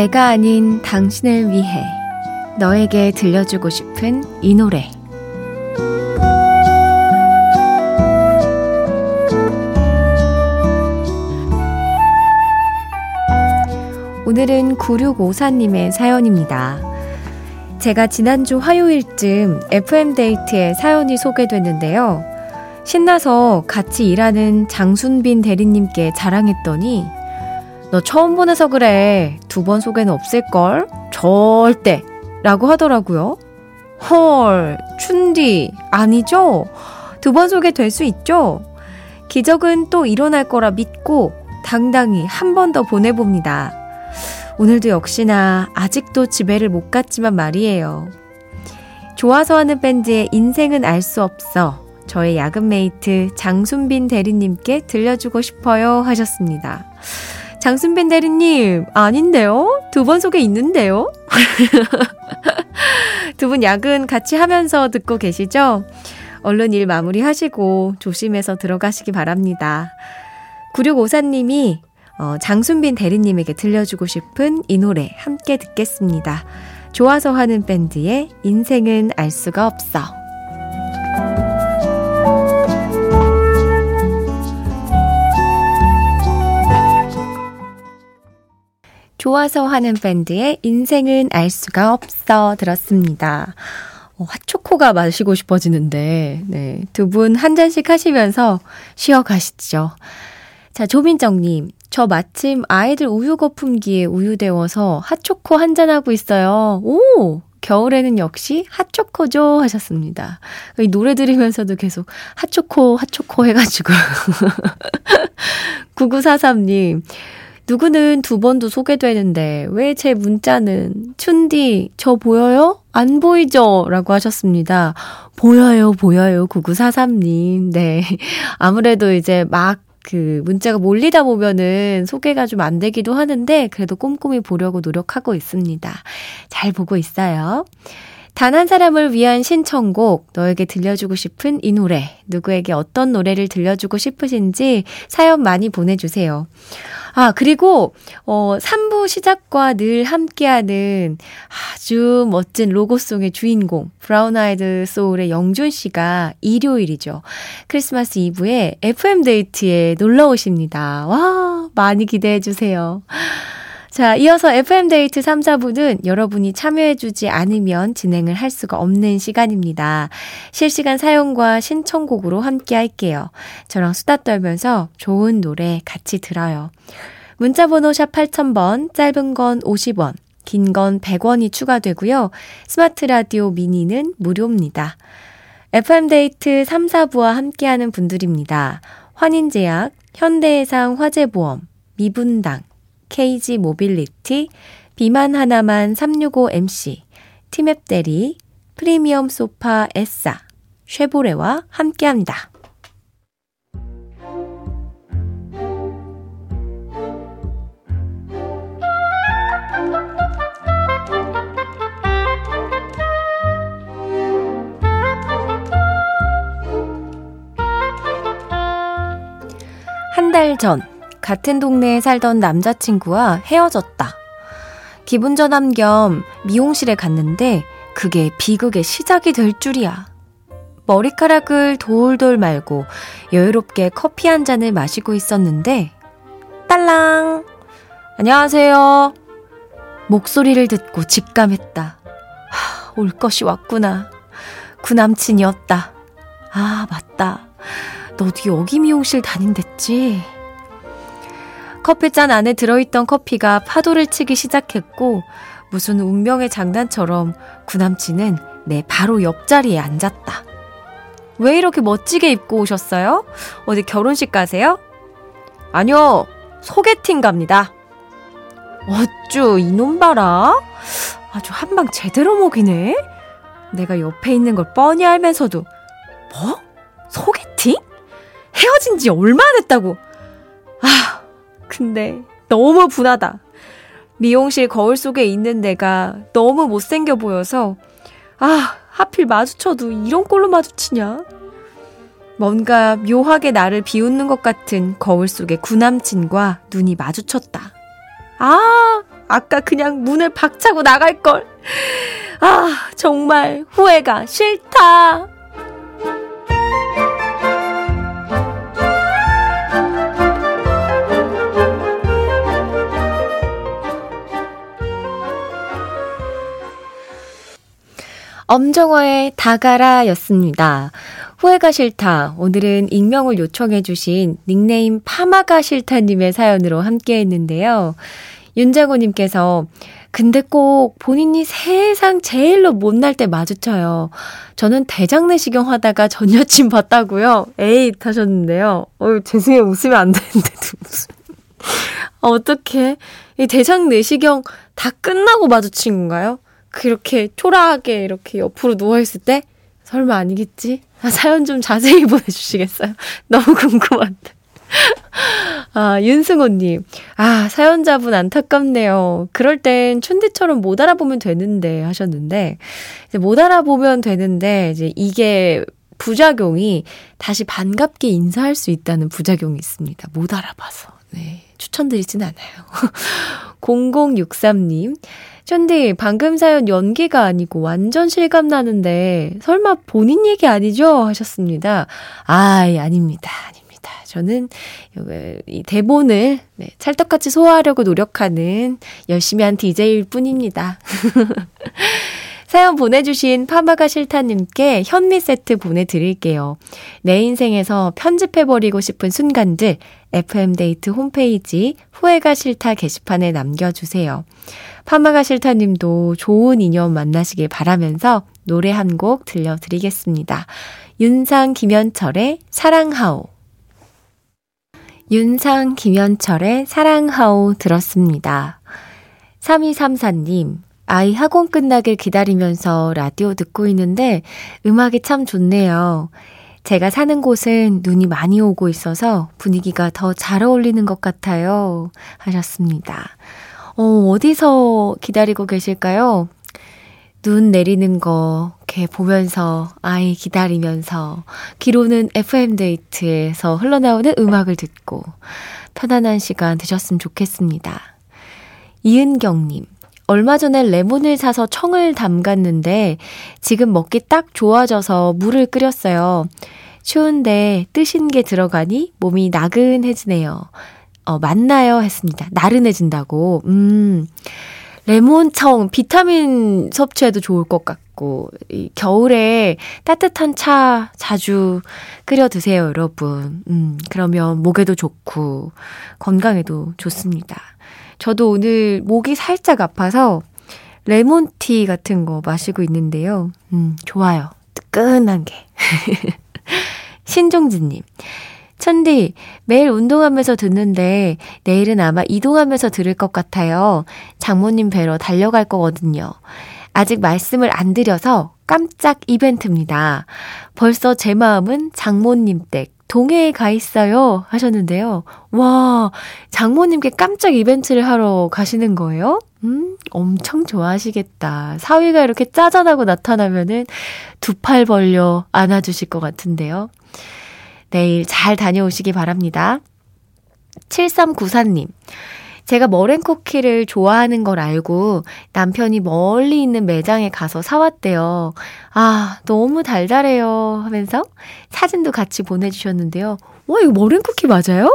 내가 아닌 당신을 위해 너에게 들려주고 싶은 이 노래. 오늘은 9654님의 사연입니다. 제가 지난주 화요일쯤 FM데이트에 사연이 소개됐는데요. 신나서 같이 일하는 장순빈 대리님께 자랑했더니 너 처음 보내서 그래. 두 번 소개는 없을걸? 절대. 라고 하더라고요. 헐, 춘디, 아니죠? 두 번 소개 될 수 있죠? 기적은 또 일어날 거라 믿고 당당히 한 번 더 보내봅니다. 오늘도 역시나 아직도 집에를 못 갔지만 말이에요. 좋아서 하는 밴드의 인생은 알 수 없어. 저의 야근 mate 장순빈 대리님께 들려주고 싶어요 하셨습니다. 장순빈 대리님, 아닌데요? 두 번 소개 있는데요? 두 분 야근 같이 하면서 듣고 계시죠? 얼른 일 마무리 하시고 조심해서 들어가시기 바랍니다. 9654님이 어, 장순빈 대리님에게 들려주고 싶은 이 노래 함께 듣겠습니다. 좋아서 하는 밴드의 인생은 알 수가 없어. 좋아서 하는 밴드의 인생은 알 수가 없어 들었습니다. 어, 핫초코가 마시고 싶어지는데, 네. 두 분 한 잔씩 하시면서 쉬어 가시죠. 자, 조민정님. 저 마침 아이들 우유 거품기에 우유 데워서 핫초코 한 잔하고 있어요. 오! 겨울에는 역시 핫초코죠 하셨습니다. 이 노래 들으면서도 계속 핫초코, 핫초코 해가지고. 9943님. 누구는 두 번도 소개되는데 왜 제 문자는 춘디 저 보여요? 안 보이죠? 라고 하셨습니다. 보여요, 보여요. 9943님. 네. 아무래도 이제 막그 문자가 몰리다 보면은 소개가 좀 안 되기도 하는데 그래도 꼼꼼히 보려고 노력하고 있습니다. 잘 보고 있어요. 단 한 사람을 위한 신청곡, 너에게 들려주고 싶은 이 노래, 누구에게 어떤 노래를 들려주고 싶으신지 사연 많이 보내주세요. 아, 그리고, 어, 3부 시작과 늘 함께하는 아주 멋진 로고송의 주인공, 브라운 아이드 소울의 영준 씨가 일요일이죠. 크리스마스 이브에 FM데이트에 놀러 오십니다. 와, 많이 기대해 주세요. 자, 이어서 FM데이트 3, 4부는 여러분이 참여해주지 않으면 진행을 할 수가 없는 시간입니다. 실시간 사연과 신청곡으로 함께 할게요. 저랑 수다 떨면서 좋은 노래 같이 들어요. 문자번호 샵 8000번, 짧은 건 50원, 긴 건 100원이 추가되고요. 스마트 라디오 미니는 무료입니다. FM데이트 3, 4부와 함께하는 분들입니다. 환인제약, 현대해상 화재보험, 미분당, KG 모빌리티, 비만 하나만 365MC, 티맵 대리, 프리미엄 소파 에싸, 쉐보레와 함께합니다. 한 달 전, 같은 동네에 살던 남자친구와 헤어졌다. 기분 전환 겸 미용실에 갔는데 그게 비극의 시작이 될 줄이야. 머리카락을 돌돌 말고 여유롭게 커피 한 잔을 마시고 있었는데 딸랑 안녕하세요. 목소리를 듣고 직감했다. 하, 올 것이 왔구나. 구 남친이었다. 아, 맞다. 너도 여기 미용실 다닌댔지? 커피잔 안에 들어있던 커피가 파도를 치기 시작했고, 무슨 운명의 장난처럼 구남친은 내 바로 옆자리에 앉았다. 왜 이렇게 멋지게 입고 오셨어요? 어디 결혼식 가세요? 아니요, 소개팅 갑니다. 어쭈, 이놈 봐라. 아주 한 방 제대로 먹이네. 내가 옆에 있는 걸 뻔히 알면서도, 뭐? 소개팅? 헤어진 지 얼마나 됐다고. 아, 근데 너무 분하다. 미용실 거울 속에 있는 내가 너무 못생겨 보여서, 아, 하필 마주쳐도 이런 꼴로 마주치냐? 뭔가 묘하게 나를 비웃는 것 같은 거울 속의 구남친과 눈이 마주쳤다. 아, 아까 그냥 문을 박차고 나갈 걸. 아, 정말 후회가 싫다. 엄정화의 다가라 였습니다. 후회가 싫다. 오늘은 익명을 요청해주신 닉네임 파마가 싫다님의 사연으로 함께 했는데요. 윤자고님께서 근데 꼭 본인이 세상 제일로 못날 때 마주쳐요. 저는 대장내시경 하다가 전 여친 봤다고요. 에이 하셨는데요. 어유 죄송해요. 웃으면 안 되는데도 웃음. 어떻게 이 대장내시경 다 끝나고 마주친 건가요? 그렇게 초라하게 이렇게 옆으로 누워있을 때? 설마 아니겠지? 아, 사연 좀 자세히 보내주시겠어요? 너무 궁금한데. 아, 윤승호님. 아, 사연자분 안타깝네요. 그럴 땐 춘디처럼 못 알아보면 되는데 하셨는데, 이제 못 알아보면 되는데, 이제 이게 부작용이 다시 반갑게 인사할 수 있다는 부작용이 있습니다. 못 알아봐서. 네. 추천드리진 않아요. 0063님. 쫀디, 방금 사연 연기가 아니고 완전 실감 나는데, 설마 본인 얘기 아니죠? 하셨습니다. 아, 예, 아닙니다. 아닙니다. 저는 이 대본을 네, 찰떡같이 소화하려고 노력하는 열심히 한 DJ일 뿐입니다. 사연 보내주신 파마가 싫다님께 현미 세트 보내드릴게요. 내 인생에서 편집해버리고 싶은 순간들 FM데이트 홈페이지 후회가 싫다 게시판에 남겨주세요. 파마가 싫다님도 좋은 인연 만나시길 바라면서 노래 한 곡 들려드리겠습니다. 윤상 김현철의 사랑하오. 윤상 김현철의 사랑하오 들었습니다. 3234님, 아이 학원 끝나길 기다리면서 라디오 듣고 있는데 음악이 참 좋네요. 제가 사는 곳은 눈이 많이 오고 있어서 분위기가 더 잘 어울리는 것 같아요. 하셨습니다. 어, 어디서 기다리고 계실까요? 눈 내리는 거 이렇게 보면서 아이 기다리면서 기로는 FM데이트에서 흘러나오는 음악을 듣고 편안한 시간 되셨으면 좋겠습니다. 이은경 님, 얼마 전에 레몬을 사서 청을 담갔는데 지금 먹기 딱 좋아져서 물을 끓였어요. 추운데 뜨신 게 들어가니 몸이 나근해지네요. 어, 맞나요? 했습니다. 나른해진다고. 음, 레몬청, 비타민 섭취에도 좋을 것 같고, 이 겨울에 따뜻한 차 자주 끓여 드세요, 여러분. 음, 그러면 목에도 좋고, 건강에도 좋습니다. 저도 오늘 목이 살짝 아파서 레몬티 같은 거 마시고 있는데요. 음, 좋아요. 뜨끈한 게. 신종진님. 천디, 매일 운동하면서 듣는데 내일은 아마 이동하면서 들을 것 같아요. 장모님 뵈러 달려갈 거거든요. 아직 말씀을 안 드려서 깜짝 이벤트입니다. 벌써 제 마음은 장모님 댁 동해에 가 있어요 하셨는데요. 와, 장모님께 깜짝 이벤트를 하러 가시는 거예요? 음, 엄청 좋아하시겠다. 사위가 이렇게 짜잔하고 나타나면은 두 팔 벌려 안아주실 것 같은데요. 내일 잘 다녀오시기 바랍니다. 7394님. 제가 머랭쿠키를 좋아하는 걸 알고 남편이 멀리 있는 매장에 가서 사왔대요. 아, 너무 달달해요. 하면서 사진도 같이 보내주셨는데요. 와, 이거 머랭쿠키 맞아요?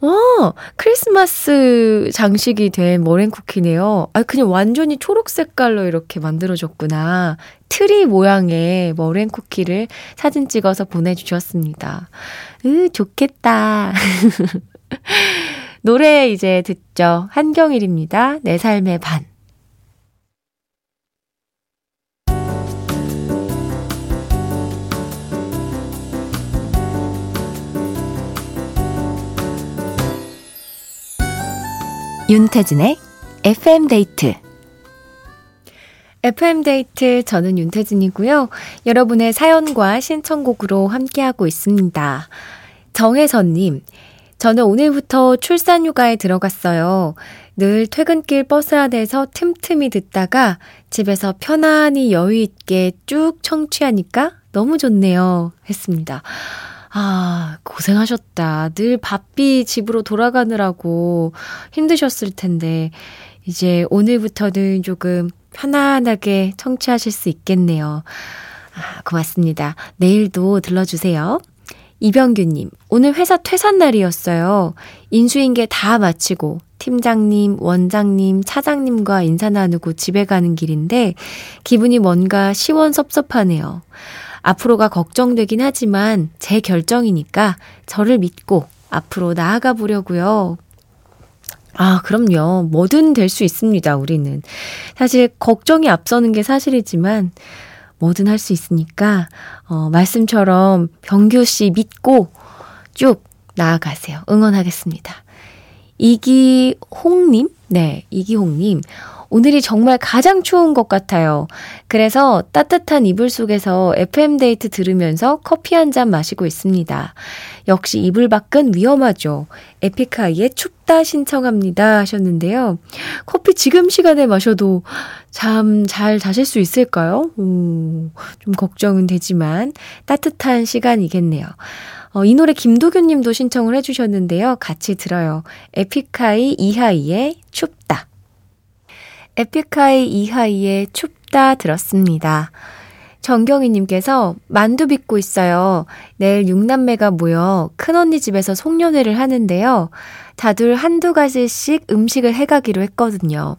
와, 크리스마스 장식이 된 머랭쿠키네요. 아, 그냥 완전히 초록 색깔로 이렇게 만들어졌구나. 트리 모양의 머랭쿠키를 사진 찍어서 보내주셨습니다. 으, 좋겠다. 노래 이제 듣죠. 한경일입니다. 내 삶의 반. 윤태진의 FM데이트. FM데이트, 저는 윤태진이고요. 여러분의 사연과 신청곡으로 함께하고 있습니다. 정혜선 님, 저는 오늘부터 출산 휴가에 들어갔어요. 늘 퇴근길 버스 안에서 틈틈이 듣다가 집에서 편안히 여유 있게 쭉 청취하니까 너무 좋네요. 했습니다. 아, 고생하셨다. 늘 바삐 집으로 돌아가느라고 힘드셨을 텐데, 이제 오늘부터는 조금 편안하게 청취하실 수 있겠네요. 아, 고맙습니다. 내일도 들러주세요. 이병규님, 오늘 회사 퇴산 날이었어요. 인수인계 다 마치고 팀장님, 원장님, 차장님과 인사 나누고 집에 가는 길인데 기분이 뭔가 시원섭섭하네요. 앞으로가 걱정되긴 하지만 제 결정이니까 저를 믿고 앞으로 나아가 보려고요. 아, 그럼요. 뭐든 될 수 있습니다, 우리는. 사실 걱정이 앞서는 게 사실이지만 뭐든 할 수 있으니까, 어, 말씀처럼 병규 씨 믿고 쭉 나아가세요. 응원하겠습니다. 이기홍님? 네, 이기홍님. 오늘이 정말 가장 추운 것 같아요. 그래서 따뜻한 이불 속에서 FM데이트 들으면서 커피 한 잔 마시고 있습니다. 역시 이불 밖은 위험하죠. 에픽하이의 춥다 신청합니다 하셨는데요. 커피 지금 시간에 마셔도 잠 잘 자실 수 있을까요? 오, 좀 걱정은 되지만 따뜻한 시간이겠네요. 어, 이 노래 김도균 님도 신청을 해주셨는데요. 같이 들어요. 에픽하이 이하이의 춥다. 에픽하이 이하이의 춥다 들었습니다. 정경희님께서 만두 빚고 있어요. 내일 육남매가 모여 큰언니 집에서 송년회를 하는데요. 다들 한두 가지씩 음식을 해가기로 했거든요.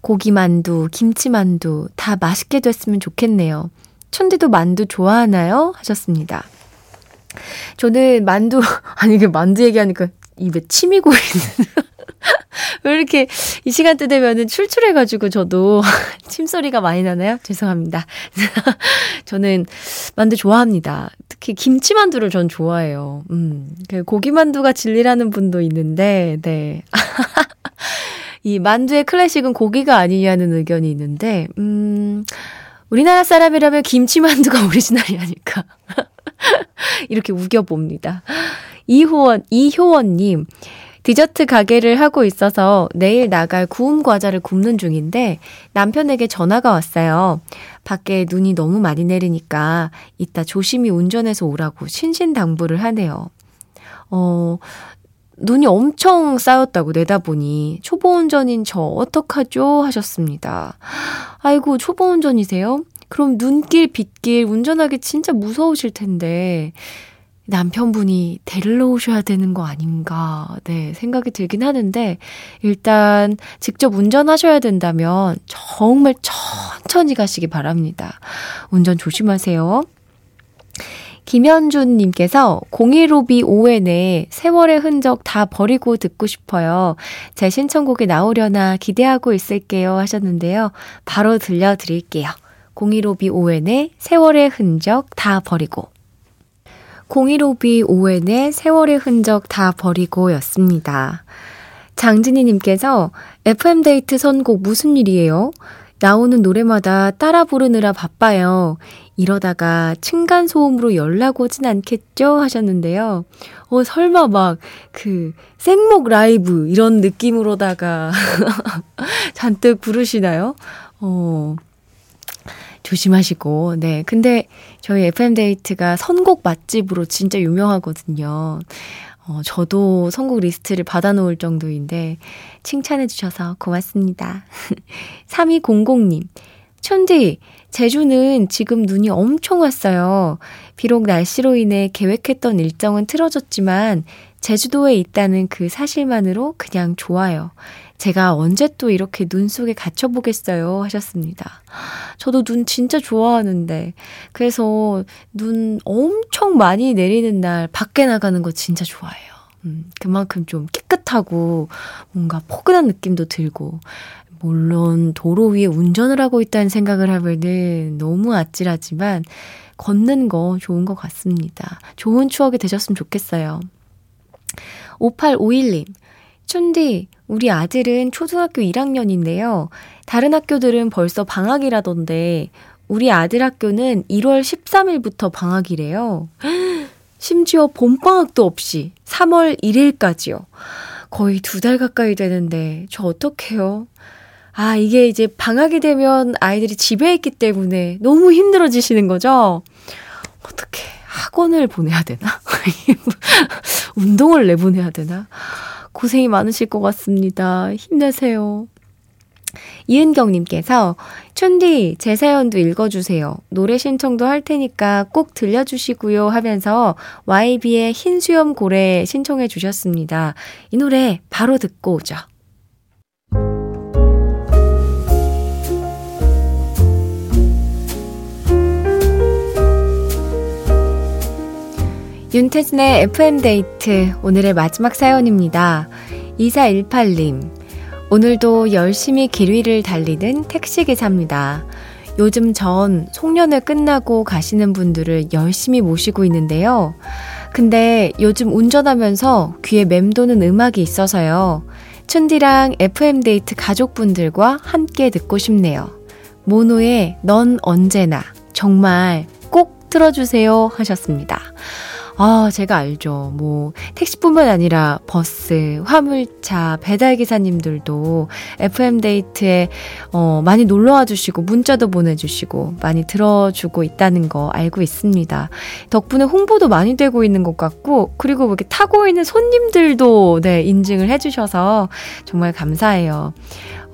고기만두, 김치만두 다 맛있게 됐으면 좋겠네요. 촌디도 만두 좋아하나요? 하셨습니다. 저는 만두, 아니, 이게 만두 얘기하니까 입에 침이 고이는. 왜 이렇게 이 시간대 되면은 출출해가지고 저도 침소리가 많이 나나요? 죄송합니다. 저는 만두 좋아합니다. 특히 김치만두를 전 좋아해요. 음, 그 고기만두가 진리라는 분도 있는데, 네. 이 만두의 클래식은 고기가 아니냐는 의견이 있는데, 음, 우리나라 사람이라면 김치만두가 오리지널이 아닐까. 이렇게 우겨봅니다. 이호원, 이효원님, 디저트 가게를 하고 있어서 내일 나갈 구움 과자를 굽는 중인데 남편에게 전화가 왔어요. 밖에 눈이 너무 많이 내리니까 이따 조심히 운전해서 오라고 신신당부를 하네요. 어, 눈이 엄청 쌓였다고 내다보니 초보 운전인 저 어떡하죠? 하셨습니다. 아이고, 초보 운전이세요? 그럼 눈길, 빗길 운전하기 진짜 무서우실 텐데 남편분이 데리러 오셔야 되는 거 아닌가, 네, 생각이 들긴 하는데, 일단 직접 운전하셔야 된다면 정말 천천히 가시기 바랍니다. 운전 조심하세요. 김현준님께서 015B ON의 세월의 흔적 다 버리고 듣고 싶어요. 제 신청곡이 나오려나 기대하고 있을게요 하셨는데요. 바로 들려드릴게요. 015B ON의 세월의 흔적 다 버리고. 015B ON의 세월의 흔적 다 버리고 였습니다. 장진희님께서 FM데이트 선곡 무슨 일이에요? 나오는 노래마다 따라 부르느라 바빠요. 이러다가 층간소음으로 연락 오진 않겠죠? 하셨는데요. 어, 설마 막, 그, 생목 라이브, 이런 느낌으로다가 잔뜩 부르시나요? 어, 조심하시고, 네. 근데 저희 FM데이트가 선곡 맛집으로 진짜 유명하거든요. 어, 저도 선곡 리스트를 받아놓을 정도인데 칭찬해주셔서 고맙습니다. 3200님, 촌디, 제주는 지금 눈이 엄청 왔어요. 비록 날씨로 인해 계획했던 일정은 틀어졌지만 제주도에 있다는 그 사실만으로 그냥 좋아요. 제가 언제 또 이렇게 눈 속에 갇혀보겠어요 하셨습니다. 저도 눈 진짜 좋아하는데 그래서 눈 엄청 많이 내리는 날 밖에 나가는 거 진짜 좋아해요. 음, 그만큼 좀 깨끗하고 뭔가 포근한 느낌도 들고 물론 도로 위에 운전을 하고 있다는 생각을 하면은 너무 아찔하지만 걷는 거 좋은 것 같습니다. 좋은 추억이 되셨으면 좋겠어요. 5851님, 춘디, 우리 아들은 초등학교 1학년인데요. 다른 학교들은 벌써 방학이라던데, 우리 아들 학교는 1월 13일부터 방학이래요. 심지어 봄방학도 없이 3월 1일까지요. 거의 두 달 가까이 되는데, 저 어떡해요? 아, 이게 이제 방학이 되면 아이들이 집에 있기 때문에 너무 힘들어지시는 거죠? 어떻게 학원을 보내야 되나? 운동을 내보내야 되나? 고생이 많으실 것 같습니다. 힘내세요. 이은경님께서, 춘디, 제 사연도 읽어주세요. 노래 신청도 할 테니까 꼭 들려주시고요 하면서 YB의 흰 수염 고래 신청해 주셨습니다. 이 노래 바로 듣고 오죠. 윤태진의 FM데이트 오늘의 마지막 사연입니다. 2418님. 오늘도 열심히 길 위를 달리는 택시기사입니다. 요즘 전 송년회 끝나고 가시는 분들을 열심히 모시고 있는데요. 근데 요즘 운전하면서 귀에 맴도는 음악이 있어서요. 춘디랑 FM데이트 가족분들과 함께 듣고 싶네요. 모노의 넌 언제나 정말 꼭 틀어주세요 하셨습니다. 아, 제가 알죠. 뭐, 택시뿐만 아니라 버스, 화물차, 배달기사님들도 FM데이트에, 어, 많이 놀러와 주시고, 문자도 보내주시고, 많이 들어주고 있다는 거 알고 있습니다. 덕분에 홍보도 많이 되고 있는 것 같고, 그리고 이렇게 타고 있는 손님들도, 네, 인증을 해주셔서 정말 감사해요.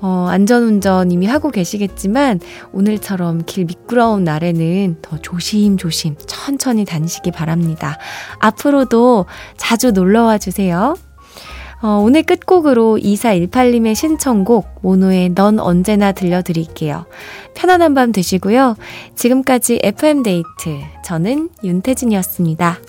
어, 안전운전 이미 하고 계시겠지만 오늘처럼 길 미끄러운 날에는 더 조심조심 천천히 다니시기 바랍니다. 앞으로도 자주 놀러와 주세요. 어, 오늘 끝곡으로 2418님의 신청곡 모노의 넌 언제나 들려드릴게요. 편안한 밤 되시고요. 지금까지 FM데이트 저는 윤태진이었습니다.